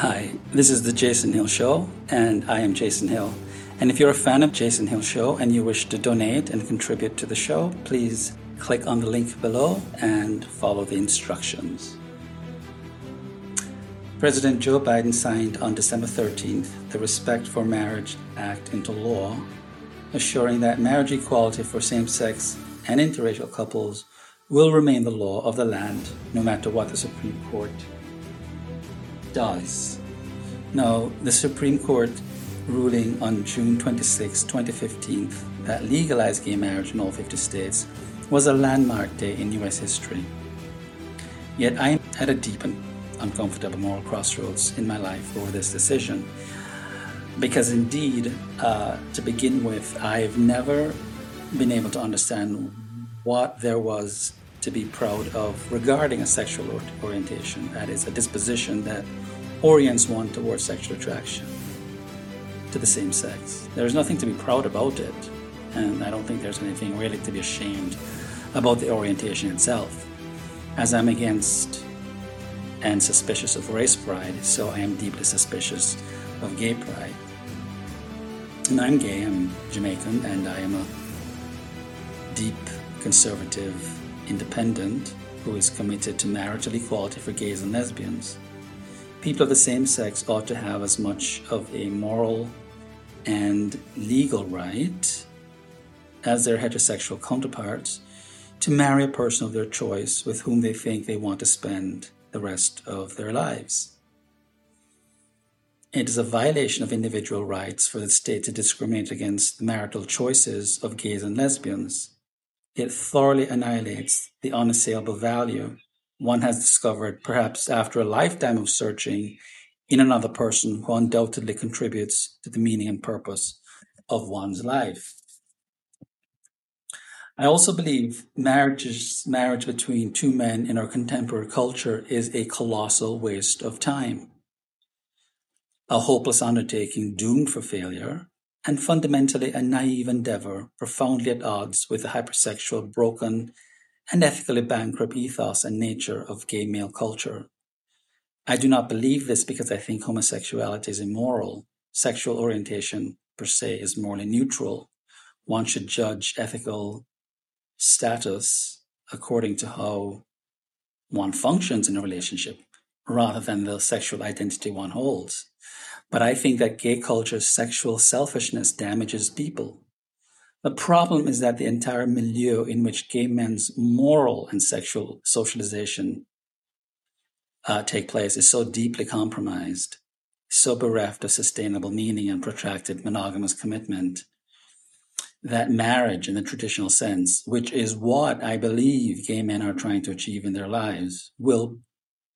Hi, this is the Jason Hill Show, and I am Jason Hill. And if you're a fan of Jason Hill Show and you wish to donate and contribute to the show, please click on the link below and follow the instructions. President Joe Biden signed on December 13th the Respect for Marriage Act into law, assuring that marriage equality for same sex and interracial couples will remain the law of the land no matter what the Supreme Court does. Now, the Supreme Court ruling on June 26, 2015, that legalized gay marriage in all 50 states was a landmark day in US history. Yet I at a deep and uncomfortable moral crossroads in my life over this decision. Because indeed, uh, to begin with, I've never been able to understand what there was to be proud of regarding a sexual orientation, that is, a disposition that orients one towards sexual attraction to the same sex. There's nothing to be proud about it, and I don't think there's anything really to be ashamed about the orientation itself. As I'm against and suspicious of race pride, so I am deeply suspicious of gay pride. And I'm gay, I'm Jamaican, and I am a deep conservative independent who is committed to marital equality for gays and lesbians people of the same sex ought to have as much of a moral and legal right as their heterosexual counterparts to marry a person of their choice with whom they think they want to spend the rest of their lives. It is a violation of individual rights for the state to discriminate against the marital choices of gays and lesbians. It thoroughly annihilates the unassailable value one has discovered, perhaps after a lifetime of searching, in another person who undoubtedly contributes to the meaning and purpose of one's life. I also believe marriages, marriage between two men in our contemporary culture is a colossal waste of time, a hopeless undertaking doomed for failure, and fundamentally a naive endeavor profoundly at odds with the hypersexual, broken, and ethically bankrupt ethos and nature of gay male culture. I do not believe this because I think homosexuality is immoral. Sexual orientation, per se, is morally neutral. One should judge ethical status according to how one functions in a relationship rather than the sexual identity one holds. But I think that gay culture's sexual selfishness damages people. The problem is that the entire milieu in which gay men's moral and sexual socialization uh, take place is so deeply compromised, so bereft of sustainable meaning and protracted monogamous commitment, that marriage in the traditional sense, which is what I believe gay men are trying to achieve in their lives, will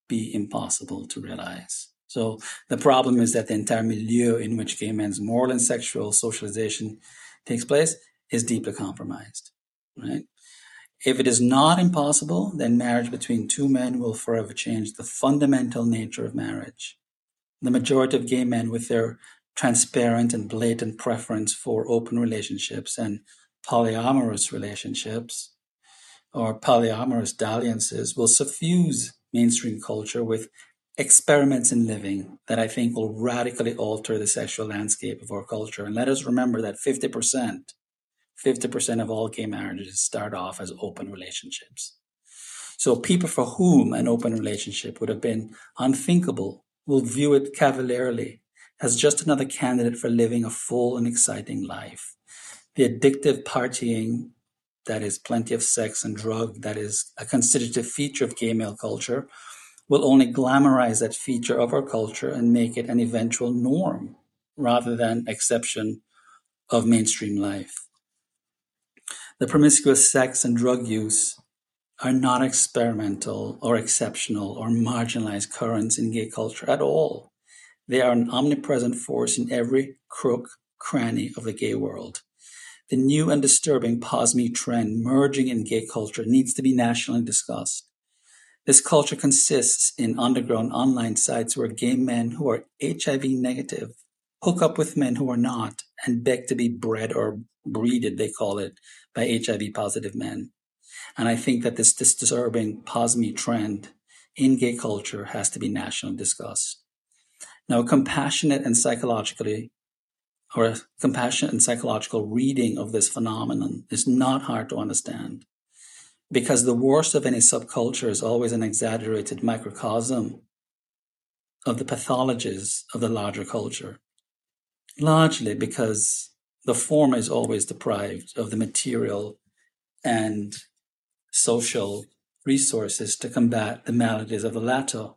be impossible to realize. So the problem is that the entire milieu in which gay men's moral and sexual socialization takes place is deeply compromised, right? If it is not impossible, then marriage between two men will forever change the fundamental nature of marriage. The majority of gay men, with their transparent and blatant preference for open relationships and polyamorous relationships or polyamorous dalliances, will suffuse mainstream culture with experiments in living that I think will radically alter the sexual landscape of our culture. And let us remember that 50% 50% of all gay marriages start off as open relationships. So people for whom an open relationship would have been unthinkable will view it cavalierly as just another candidate for living a full and exciting life. The addictive partying that is plenty of sex and drug that is a constitutive feature of gay male culture will only glamorize that feature of our culture and make it an eventual norm rather than exception of mainstream life. The promiscuous sex and drug use are not experimental or exceptional or marginalized currents in gay culture at all. They are an omnipresent force in every crook, cranny of the gay world. The new and disturbing POSME trend merging in gay culture needs to be nationally discussed. This culture consists in underground online sites where gay men who are HIV negative hook up with men who are not and beg to be bred or breeded, they call it, by HIV positive men. And I think that this disturbing POSME trend in gay culture has to be nationally discussed. Now, a compassionate and psychologically, or a compassionate and psychological reading of this phenomenon is not hard to understand because the worst of any subculture is always an exaggerated microcosm of the pathologies of the larger culture, largely because the former is always deprived of the material and social resources to combat the maladies of the latter.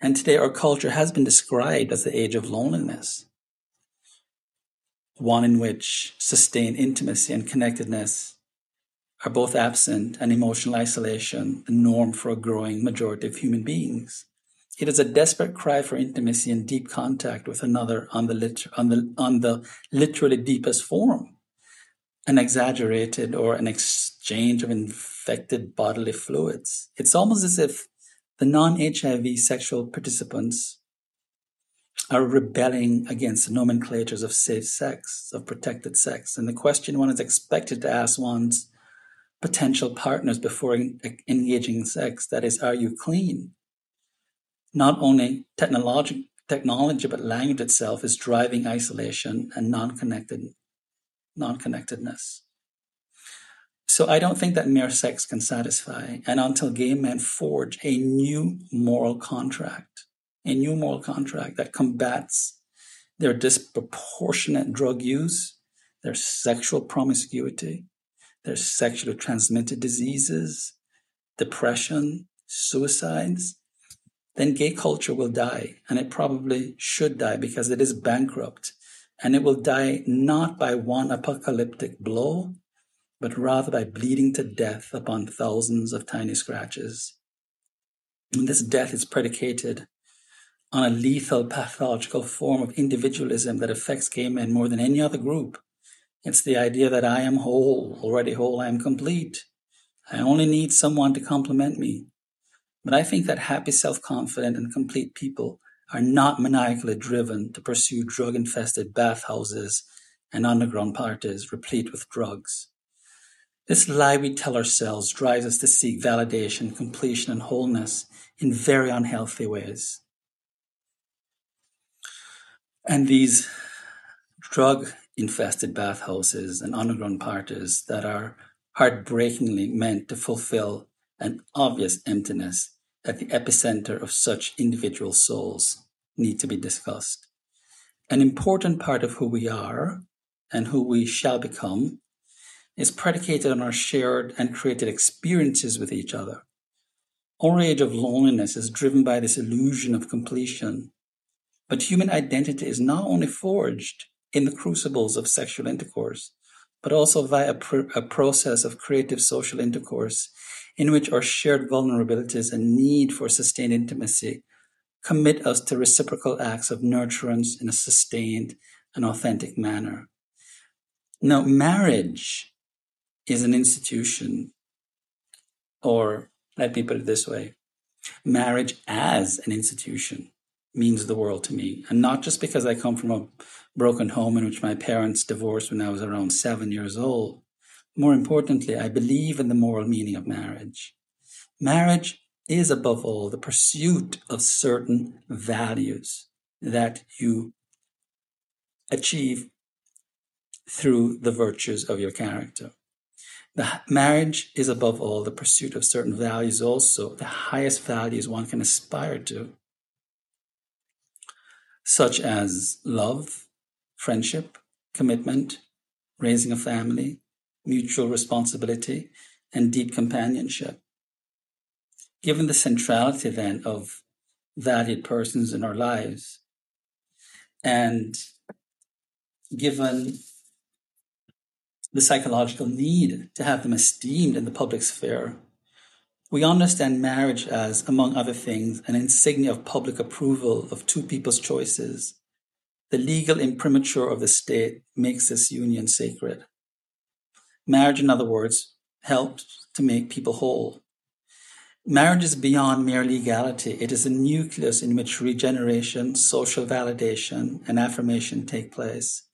And today our culture has been described as the age of loneliness, one in which sustained intimacy and connectedness are both absent and emotional isolation the norm for a growing majority of human beings. It is a desperate cry for intimacy and deep contact with another on the, lit- on the, on the literally deepest form, an exaggerated or an exchange of infected bodily fluids. It's almost as if the non-HIV sexual participants are rebelling against the nomenclatures of safe sex, of protected sex. And the question one is expected to ask one's potential partners before engaging in sex, that is, are you clean? Not only technology, technology, but language itself is driving isolation and non-connected, non-connectedness. So I don't think that mere sex can satisfy. And until gay men forge a new moral contract, a new moral contract that combats their disproportionate drug use, their sexual promiscuity, their sexually transmitted diseases, depression, suicides, then gay culture will die. And it probably should die because it is bankrupt. And it will die not by one apocalyptic blow, but rather by bleeding to death upon thousands of tiny scratches. And this death is predicated on a lethal pathological form of individualism that affects gay men more than any other group. It's the idea that I am whole, already whole, I am complete. I only need someone to compliment me. But I think that happy, self confident, and complete people are not maniacally driven to pursue drug infested bathhouses and underground parties replete with drugs. This lie we tell ourselves drives us to seek validation, completion, and wholeness in very unhealthy ways. And these drug infested bathhouses and underground parties that are heartbreakingly meant to fulfill an obvious emptiness at the epicenter of such individual souls need to be discussed. An important part of who we are and who we shall become is predicated on our shared and created experiences with each other. Our age of loneliness is driven by this illusion of completion. But human identity is not only forged in the crucibles of sexual intercourse, but also via a, pr- a process of creative social intercourse in which our shared vulnerabilities and need for sustained intimacy commit us to reciprocal acts of nurturance in a sustained and authentic manner. Now, marriage is an institution, or let me put it this way marriage as an institution means the world to me. And not just because I come from a broken home in which my parents divorced when I was around seven years old. More importantly, I believe in the moral meaning of marriage. Marriage is, above all, the pursuit of certain values that you achieve through the virtues of your character. The marriage is above all the pursuit of certain values, also the highest values one can aspire to, such as love, friendship, commitment, raising a family, mutual responsibility, and deep companionship. Given the centrality then of valued persons in our lives, and given the psychological need to have them esteemed in the public sphere. We understand marriage as, among other things, an insignia of public approval of two people's choices. The legal imprimatur of the state makes this union sacred. Marriage, in other words, helps to make people whole. Marriage is beyond mere legality. It is a nucleus in which regeneration, social validation, and affirmation take place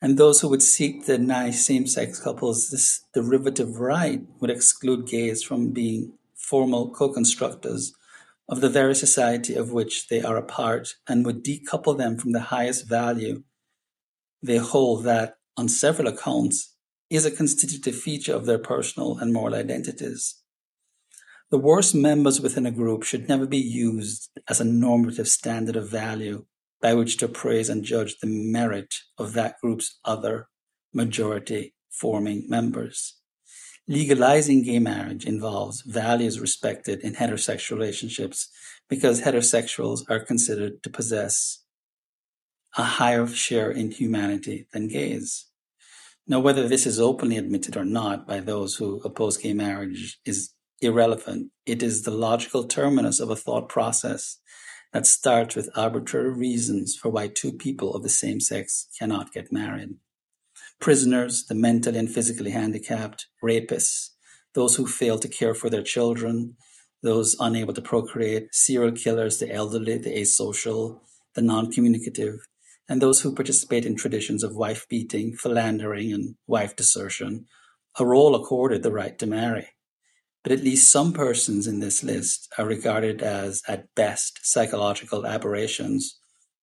and those who would seek to deny same-sex couples this derivative right would exclude gays from being formal co-constructors of the very society of which they are a part and would decouple them from the highest value they hold that, on several accounts, is a constitutive feature of their personal and moral identities. The worst members within a group should never be used as a normative standard of value by which to appraise and judge the merit of that group's other majority forming members. Legalizing gay marriage involves values respected in heterosexual relationships because heterosexuals are considered to possess a higher share in humanity than gays. Now, whether this is openly admitted or not by those who oppose gay marriage is irrelevant. It is the logical terminus of a thought process that starts with arbitrary reasons for why two people of the same sex cannot get married. Prisoners, the mentally and physically handicapped, rapists, those who fail to care for their children, those unable to procreate, serial killers, the elderly, the asocial, the non communicative, and those who participate in traditions of wife beating, philandering, and wife desertion are all accorded the right to marry. But at least some persons in this list are regarded as, at best, psychological aberrations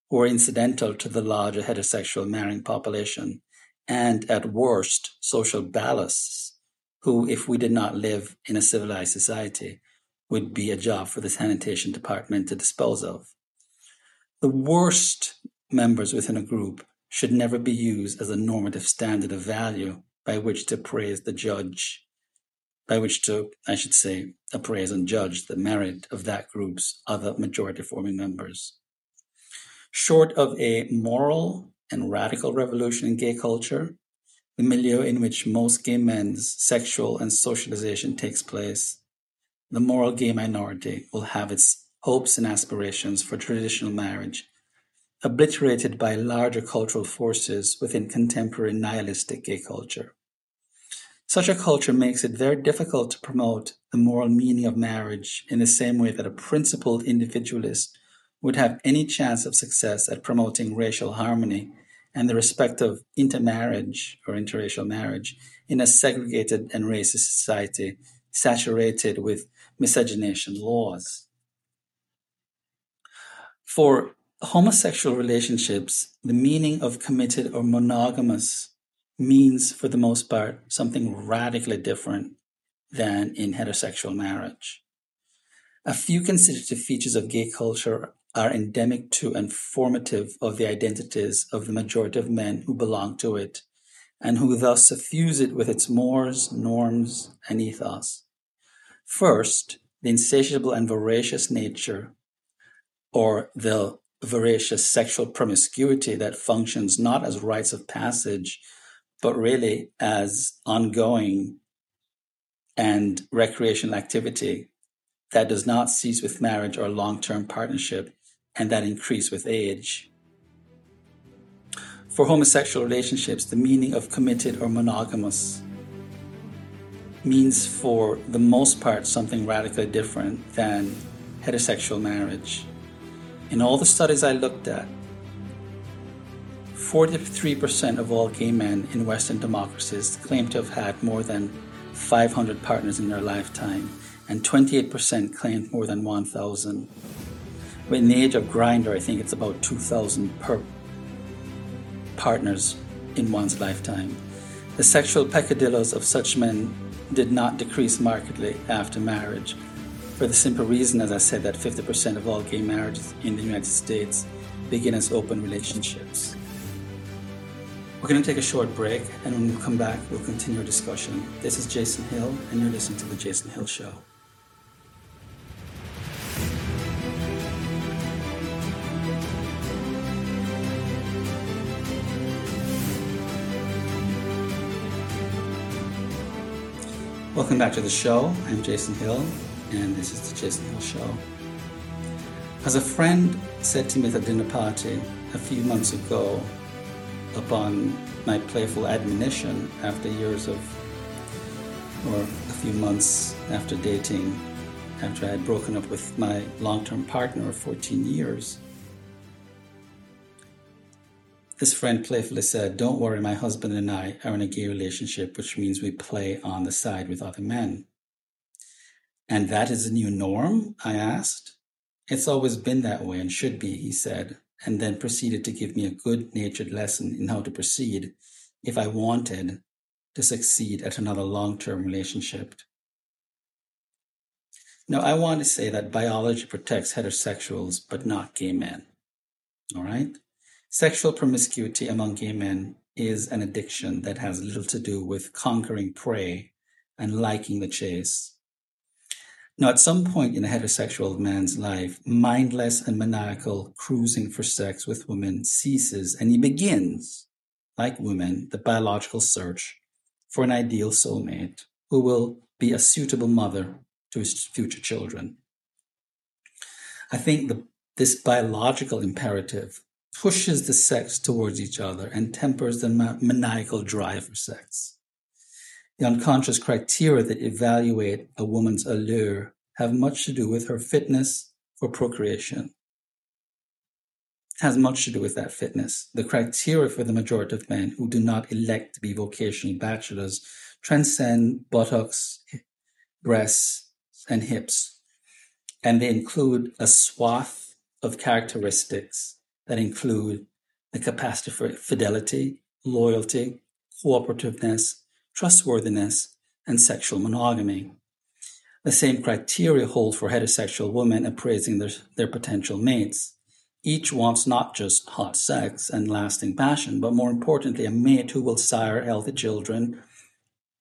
or incidental to the larger heterosexual marrying population, and at worst, social ballasts who, if we did not live in a civilized society, would be a job for the sanitation department to dispose of. The worst members within a group should never be used as a normative standard of value by which to praise the judge, by which to, I should say, appraise and judge the merit of that group's other majority forming members. Short of a moral and radical revolution in gay culture, the milieu in which most gay men's sexual and socialization takes place, the moral gay minority will have its hopes and aspirations for traditional marriage obliterated by larger cultural forces within contemporary nihilistic gay culture. Such a culture makes it very difficult to promote the moral meaning of marriage in the same way that a principled individualist would have any chance of success at promoting racial harmony and the respect of intermarriage or interracial marriage in a segregated and racist society saturated with miscegenation laws. For homosexual relationships, the meaning of committed or monogamous means, for the most part, something radically different than in heterosexual marriage. A few constitutive features of gay culture are endemic to and formative of the identities of the majority of men who belong to it, and who thus suffuse it with its mores, norms, and ethos. First, the insatiable and voracious nature, or the voracious sexual promiscuity that functions not as rites of passage, but really as ongoing and recreational activity that does not cease with marriage or long term partnership and that increase with age. For homosexual relationships, the meaning of committed or monogamous means for the most part something radically different than heterosexual marriage. In all the studies I looked at, 43% of all gay men in Western democracies claim to have had more than 500 partners in their lifetime, and 28% claimed more than 1,000. In the age of Grindr, I think it's about 2,000 per partners in one's lifetime. The sexual peccadillos of such men did not decrease markedly after marriage, for the simple reason, as I said, that 50% of all gay marriages in the United States begin as open relationships. We're going to take a short break, and when we come back, we'll continue our discussion. This is Jason Hill, and you're listening to The Jason Hill Show. Welcome back to the show. I'm Jason Hill, and this is the Jason Hill Show. As a friend said to me at a dinner party a few months ago, upon my playful admonition after years of, or a few months after dating, after I had broken up with my long term partner of 14 years, this friend playfully said, Don't worry, my husband and I are in a gay relationship, which means we play on the side with other men. And that is a new norm? I asked. It's always been that way and should be, he said, and then proceeded to give me a good natured lesson in how to proceed if I wanted to succeed at another long term relationship. Now, I want to say that biology protects heterosexuals, but not gay men. All right? Sexual promiscuity among gay men is an addiction that has little to do with conquering prey and liking the chase. Now, at some point in a heterosexual man's life, mindless and maniacal cruising for sex with women ceases, and he begins, like women, the biological search for an ideal soulmate who will be a suitable mother to his future children. I think the, this biological imperative pushes the sex towards each other and tempers the maniacal drive for sex. The unconscious criteria that evaluate a woman's allure have much to do with her fitness for procreation. Has much to do with that fitness. The criteria for the majority of men who do not elect to be vocational bachelors transcend buttocks, breasts, and hips, and they include a swath of characteristics that include the capacity for fidelity, loyalty, cooperativeness, trustworthiness, and sexual monogamy. The same criteria hold for heterosexual women appraising their, their potential mates. Each wants not just hot sex and lasting passion, but more importantly, a mate who will sire healthy children,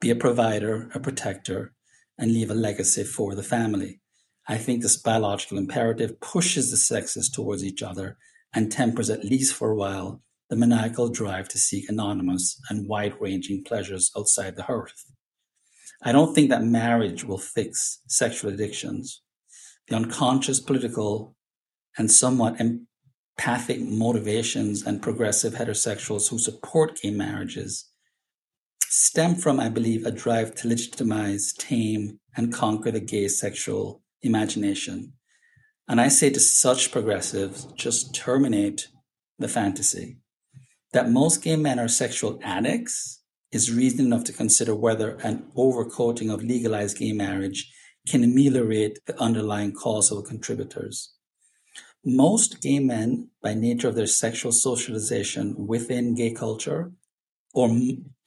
be a provider, a protector, and leave a legacy for the family. I think this biological imperative pushes the sexes towards each other and tempers, at least for a while, the maniacal drive to seek anonymous and wide ranging pleasures outside the hearth. I don't think that marriage will fix sexual addictions. The unconscious political and somewhat empathic motivations and progressive heterosexuals who support gay marriages stem from, I believe, a drive to legitimize, tame, and conquer the gay sexual imagination. And I say to such progressives, just terminate the fantasy. That most gay men are sexual addicts is reason enough to consider whether an overcoating of legalized gay marriage can ameliorate the underlying causal contributors. Most gay men, by nature of their sexual socialization within gay culture, or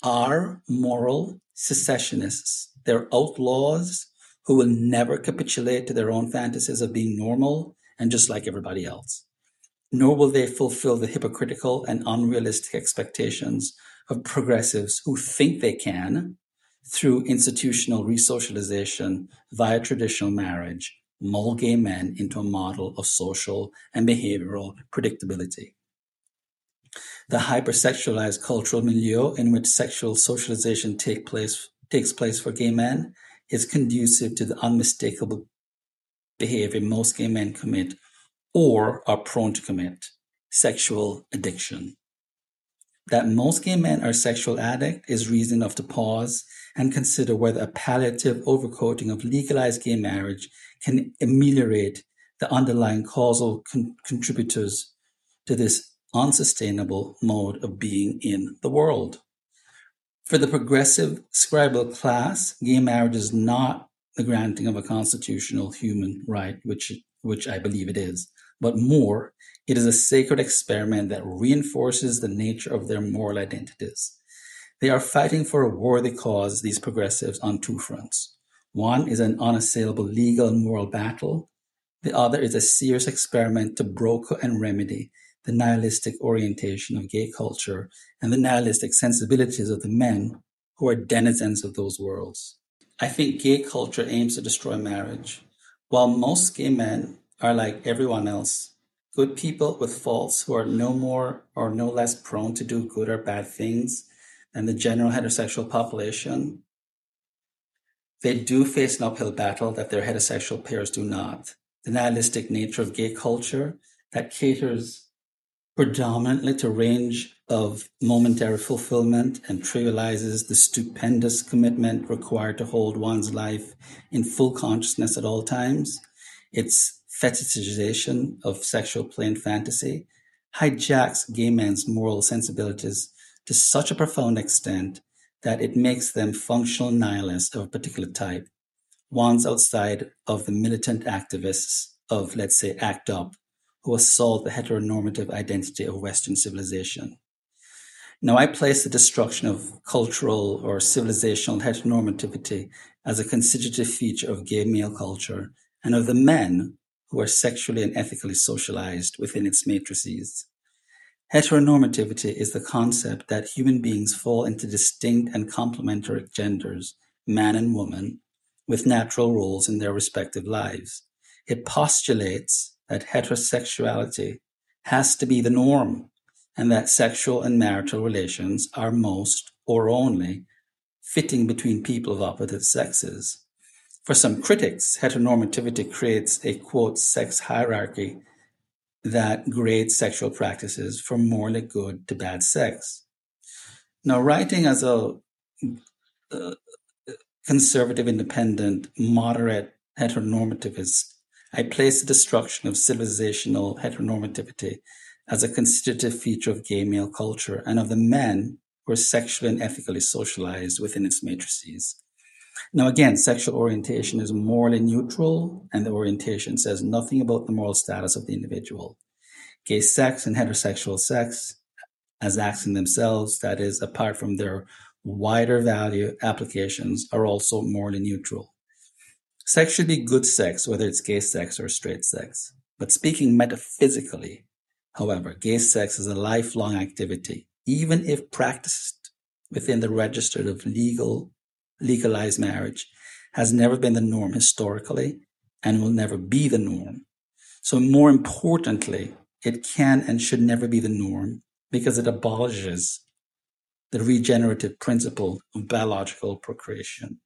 are moral secessionists. They're outlaws who will never capitulate to their own fantasies of being normal and just like everybody else. Nor will they fulfill the hypocritical and unrealistic expectations of progressives who think they can, through institutional resocialization via traditional marriage, mold gay men into a model of social and behavioral predictability. The hypersexualized cultural milieu in which sexual socialization take place, takes place for gay men is conducive to the unmistakable behavior most gay men commit or are prone to commit sexual addiction. That most gay men are sexual addicts is reason enough to pause and consider whether a palliative overcoating of legalized gay marriage can ameliorate the underlying causal con- contributors to this unsustainable mode of being in the world. For the progressive scribal class, gay marriage is not the granting of a constitutional human right, which, which I believe it is, but more, it is a sacred experiment that reinforces the nature of their moral identities. They are fighting for a worthy cause, these progressives, on two fronts. One is an unassailable legal and moral battle. The other is a serious experiment to broker and remedy the nihilistic orientation of gay culture and the nihilistic sensibilities of the men who are denizens of those worlds. I think gay culture aims to destroy marriage. While most gay men are like everyone else, good people with faults who are no more or no less prone to do good or bad things than the general heterosexual population, they do face an uphill battle that their heterosexual peers do not. The nihilistic nature of gay culture that caters predominantly to range of momentary fulfillment and trivializes the stupendous commitment required to hold one's life in full consciousness at all times. Its fetishization of sexual play and fantasy hijacks gay men's moral sensibilities to such a profound extent that it makes them functional nihilists of a particular type, ones outside of the militant activists of, let's say, ACT UP, who assault the heteronormative identity of Western civilization. Now, I place the destruction of cultural or civilizational heteronormativity as a constitutive feature of gay male culture and of the men who are sexually and ethically socialized within its matrices. Heteronormativity is the concept that human beings fall into distinct and complementary genders, man and woman, with natural roles in their respective lives. It postulates that heterosexuality has to be the norm and that sexual and marital relations are most or only fitting between people of opposite sexes. For some critics, heteronormativity creates a quote sex hierarchy that grades sexual practices from morally good to bad sex. Now, writing as a uh, conservative, independent, moderate heteronormativist, I place the destruction of civilizational heteronormativity as a constitutive feature of gay male culture and of the men who are sexually and ethically socialized within its matrices. Now, again, sexual orientation is morally neutral, and the orientation says nothing about the moral status of the individual. Gay sex and heterosexual sex, as acts in themselves, that is, apart from their wider value applications, are also morally neutral. Sex should be good sex, whether it's gay sex or straight sex. But speaking metaphysically, However, gay sex is a lifelong activity, even if practiced within the register of legal, legalized marriage, has never been the norm historically and will never be the norm. So more importantly, it can and should never be the norm because it abolishes the regenerative principle of biological procreation.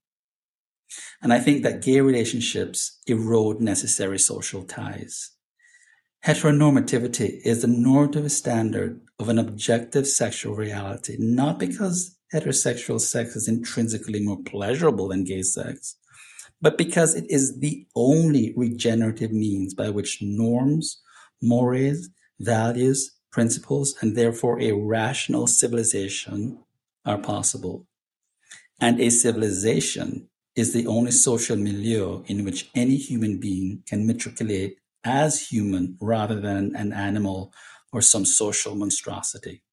And I think that gay relationships erode necessary social ties. Heteronormativity is the normative standard of an objective sexual reality, not because heterosexual sex is intrinsically more pleasurable than gay sex, but because it is the only regenerative means by which norms, mores, values, principles, and therefore a rational civilization are possible. And a civilization is the only social milieu in which any human being can matriculate as human rather than an animal or some social monstrosity.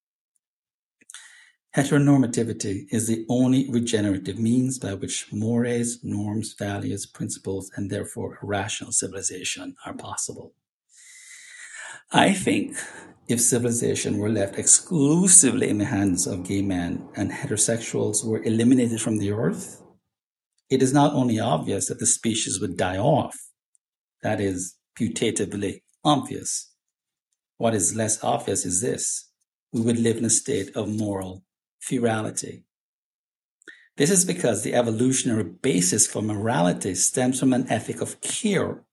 Heteronormativity is the only regenerative means by which mores, norms, values, principles, and therefore a rational civilization are possible. I think if civilization were left exclusively in the hands of gay men and heterosexuals were eliminated from the earth, it is not only obvious that the species would die off, that is, putatively obvious. What is less obvious is this we would live in a state of moral ferality. This is because the evolutionary basis for morality stems from an ethic of care,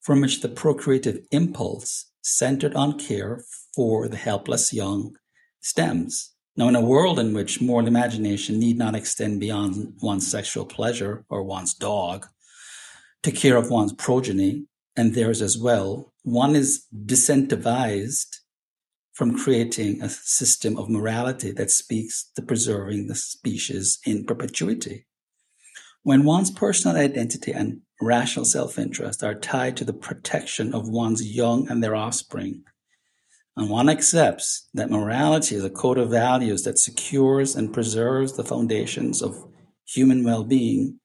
from which the procreative impulse centered on care for the helpless young stems. Now, in a world in which moral imagination need not extend beyond one's sexual pleasure or one's dog to care of one's progeny, and theirs as well, one is disincentivized from creating a system of morality that speaks to preserving the species in perpetuity. When one's personal identity and rational self interest are tied to the protection of one's young and their offspring, and one accepts that morality is a code of values that secures and preserves the foundations of human well being,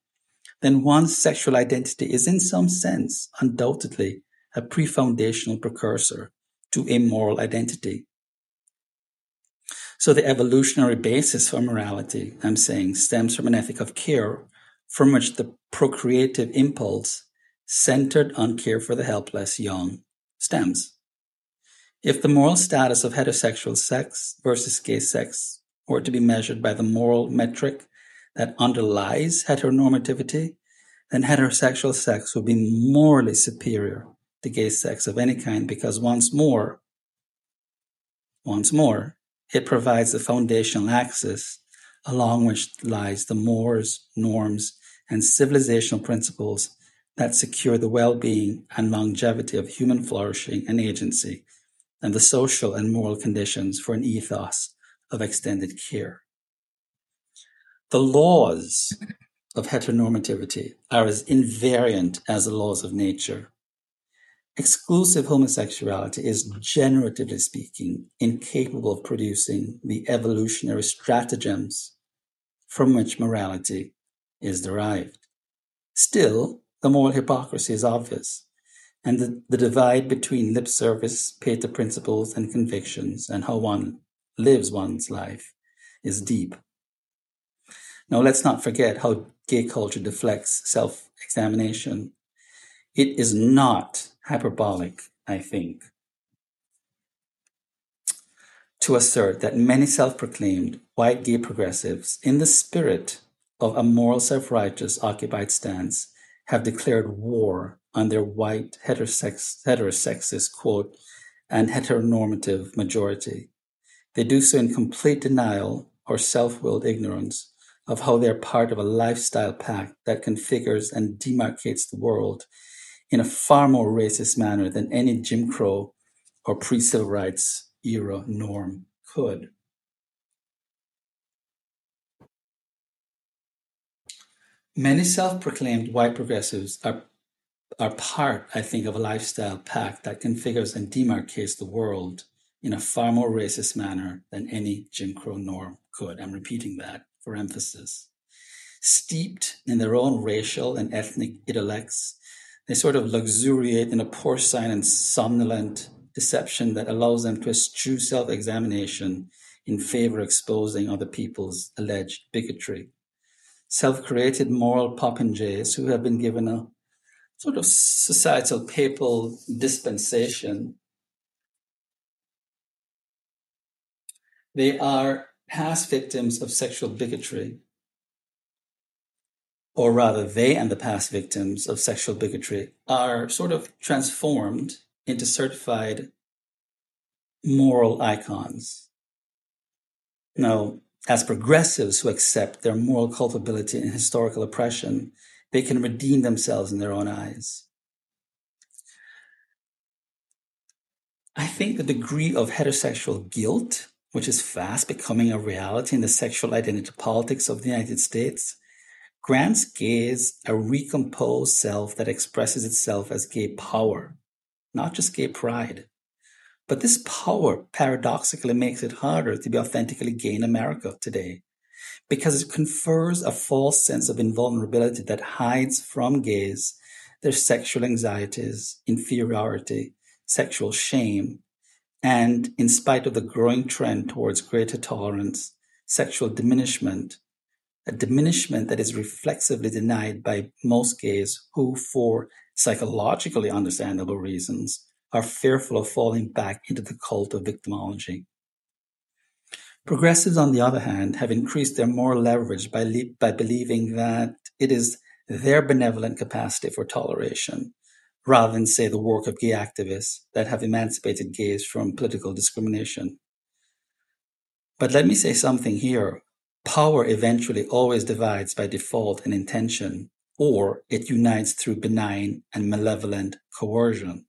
then one's sexual identity is in some sense undoubtedly a pre-foundational precursor to a moral identity. So the evolutionary basis for morality, I'm saying, stems from an ethic of care from which the procreative impulse centered on care for the helpless young stems. If the moral status of heterosexual sex versus gay sex were to be measured by the moral metric that underlies heteronormativity, then heterosexual sex would be morally superior to gay sex of any kind because once more, once more, it provides the foundational axis along which lies the mores, norms, and civilizational principles that secure the well-being and longevity of human flourishing and agency and the social and moral conditions for an ethos of extended care. The laws of heteronormativity are as invariant as the laws of nature. Exclusive homosexuality is, generatively speaking, incapable of producing the evolutionary stratagems from which morality is derived. Still, the moral hypocrisy is obvious, and the, the divide between lip service, to principles, and convictions, and how one lives one's life is deep. Now, let's not forget how gay culture deflects self examination. It is not hyperbolic, I think, to assert that many self proclaimed white gay progressives, in the spirit of a moral self righteous occupied stance, have declared war on their white heterosex, heterosexist quote and heteronormative majority. They do so in complete denial or self willed ignorance of how they're part of a lifestyle pact that configures and demarcates the world in a far more racist manner than any Jim Crow or pre civil rights era norm could. Many self proclaimed white progressives are, are part, I think, of a lifestyle pact that configures and demarcates the world in a far more racist manner than any Jim Crow norm could. I'm repeating that for emphasis. Steeped in their own racial and ethnic intellects, they sort of luxuriate in a porcine and somnolent deception that allows them to eschew self examination in favor of exposing other people's alleged bigotry. Self created moral popinjays who have been given a sort of societal papal dispensation. They are past victims of sexual bigotry or rather they and the past victims of sexual bigotry are sort of transformed into certified moral icons. Now, as progressives who accept their moral culpability in historical oppression, they can redeem themselves in their own eyes. I think the degree of heterosexual guilt, which is fast becoming a reality in the sexual identity politics of the United States, grants gays a recomposed self that expresses itself as gay power, not just gay pride. But this power paradoxically makes it harder to be authentically gay in America today because it confers a false sense of invulnerability that hides from gays their sexual anxieties, inferiority, sexual shame, and in spite of the growing trend towards greater tolerance, sexual diminishment a diminishment that is reflexively denied by most gays who, for psychologically understandable reasons, are fearful of falling back into the cult of victimology. Progressives, on the other hand, have increased their moral leverage by, le- by believing that it is their benevolent capacity for toleration, rather than, say, the work of gay activists that have emancipated gays from political discrimination. But let me say something here Power eventually always divides by default and intention, or it unites through benign and malevolent coercion.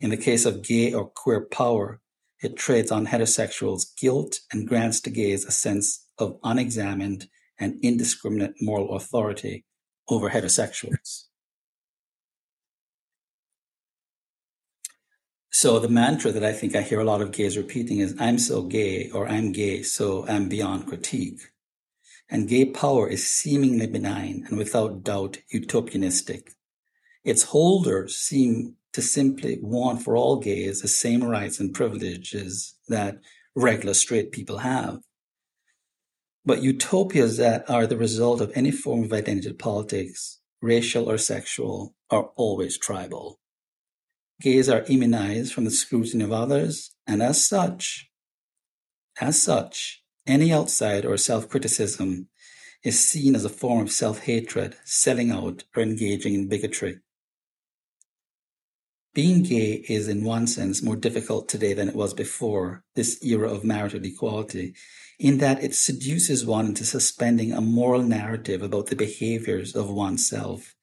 In the case of gay or queer power, it trades on heterosexuals' guilt and grants to gays a sense of unexamined and indiscriminate moral authority over heterosexuals. So the mantra that I think I hear a lot of gays repeating is I'm so gay or I'm gay, so I'm beyond critique and gay power is seemingly benign and without doubt utopianistic. Its holders seem to simply want for all gays the same rights and privileges that regular straight people have. But utopias that are the result of any form of identity politics, racial or sexual, are always tribal. Gays are immunized from the scrutiny of others, and as such, as such, any outside or self-criticism is seen as a form of self-hatred, selling out, or engaging in bigotry. Being gay is in one sense more difficult today than it was before this era of marital equality, in that it seduces one into suspending a moral narrative about the behaviors of oneself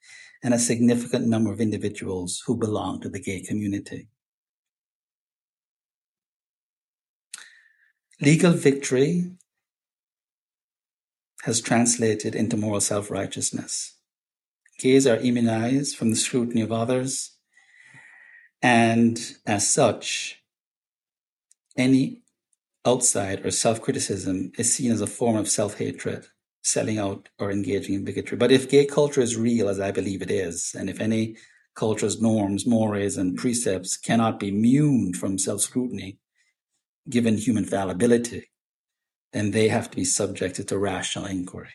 and a significant number of individuals who belong to the gay community. Legal victory has translated into moral self-righteousness. Gays are immunized from the scrutiny of others, And as such, any outside or self criticism is seen as a form of self hatred, selling out or engaging in bigotry. But if gay culture is real, as I believe it is, and if any culture's norms, mores, and precepts cannot be immune from self scrutiny, given human fallibility, then they have to be subjected to rational inquiry.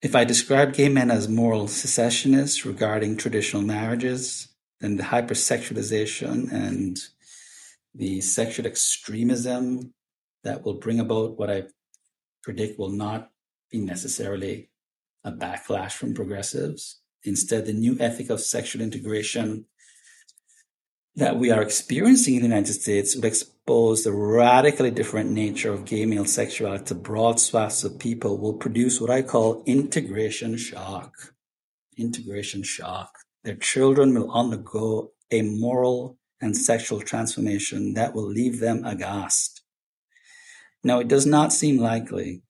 If I describe gay men as moral secessionists regarding traditional marriages, then the hypersexualization and the sexual extremism that will bring about what I predict will not be necessarily a backlash from progressives. Instead, the new ethic of sexual integration that we are experiencing in the United States would expose the radically different nature of gay male sexuality to broad swaths of people will produce what I call integration shock. Integration shock. Their children will undergo a moral and sexual transformation that will leave them aghast. Now, it does not seem likely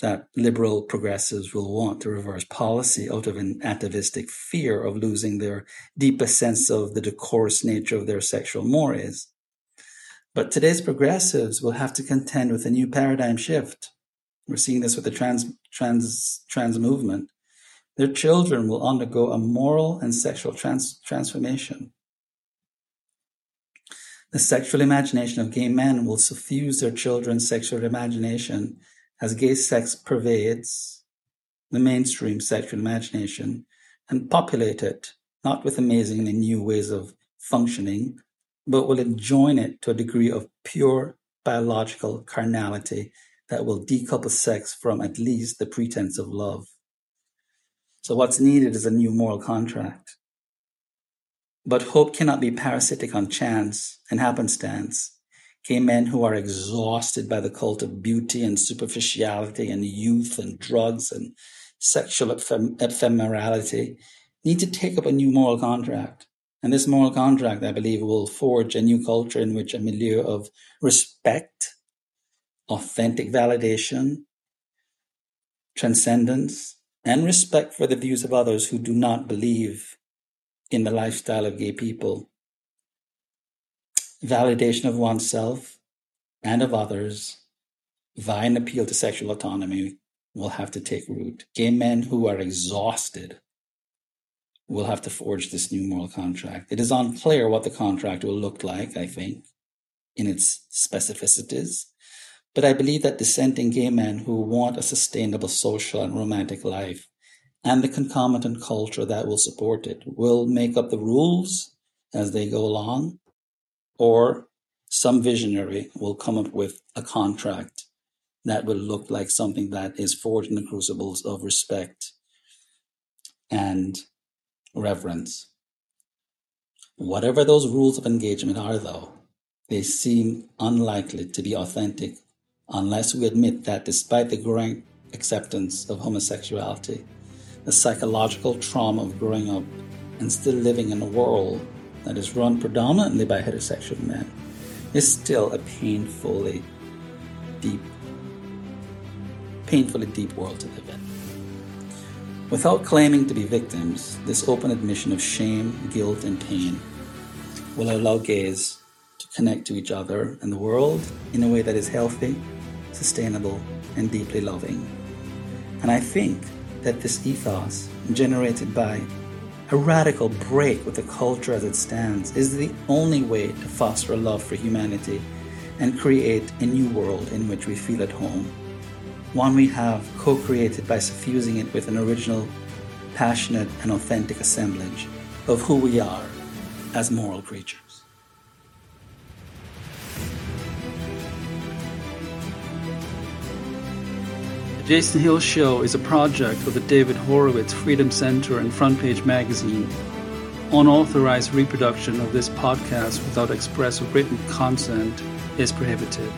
that liberal progressives will want to reverse policy out of an atavistic fear of losing their deepest sense of the decorous nature of their sexual mores. But today's progressives will have to contend with a new paradigm shift. We're seeing this with the trans, trans, trans movement. Their children will undergo a moral and sexual trans, transformation. The sexual imagination of gay men will suffuse their children's sexual imagination as gay sex pervades the mainstream sexual imagination and populate it not with amazingly new ways of functioning, but will enjoin it to a degree of pure biological carnality that will decouple sex from at least the pretense of love. So what's needed is a new moral contract. But hope cannot be parasitic on chance and happenstance. Gay men who are exhausted by the cult of beauty and superficiality and youth and drugs and sexual ephem- ephemerality need to take up a new moral contract. And this moral contract, I believe, will forge a new culture in which a milieu of respect, authentic validation, transcendence, and respect for the views of others who do not believe in the lifestyle of gay people validation of oneself and of others via an appeal to sexual autonomy will have to take root. Gay men who are exhausted will have to forge this new moral contract. It is unclear what the contract will look like, I think, in its specificities. But I believe that dissenting gay men who want a sustainable social and romantic life and the concomitant culture that will support it will make up the rules as they go along or some visionary will come up with a contract that will look like something that is forged in the crucibles of respect and reverence. Whatever those rules of engagement are, though, they seem unlikely to be authentic unless we admit that despite the growing acceptance of homosexuality, the psychological trauma of growing up and still living in a world that is run predominantly by heterosexual men is still a painfully deep, painfully deep world to live in. Without claiming to be victims, this open admission of shame, guilt, and pain will allow gays to connect to each other and the world in a way that is healthy, sustainable, and deeply loving. And I think that this ethos, generated by a radical break with the culture as it stands is the only way to foster a love for humanity and create a new world in which we feel at home. One we have co created by suffusing it with an original, passionate, and authentic assemblage of who we are as moral creatures. Jason Hill Show is a project of the David Horowitz Freedom Center and Front Page Magazine. Unauthorized reproduction of this podcast without express written consent is prohibited.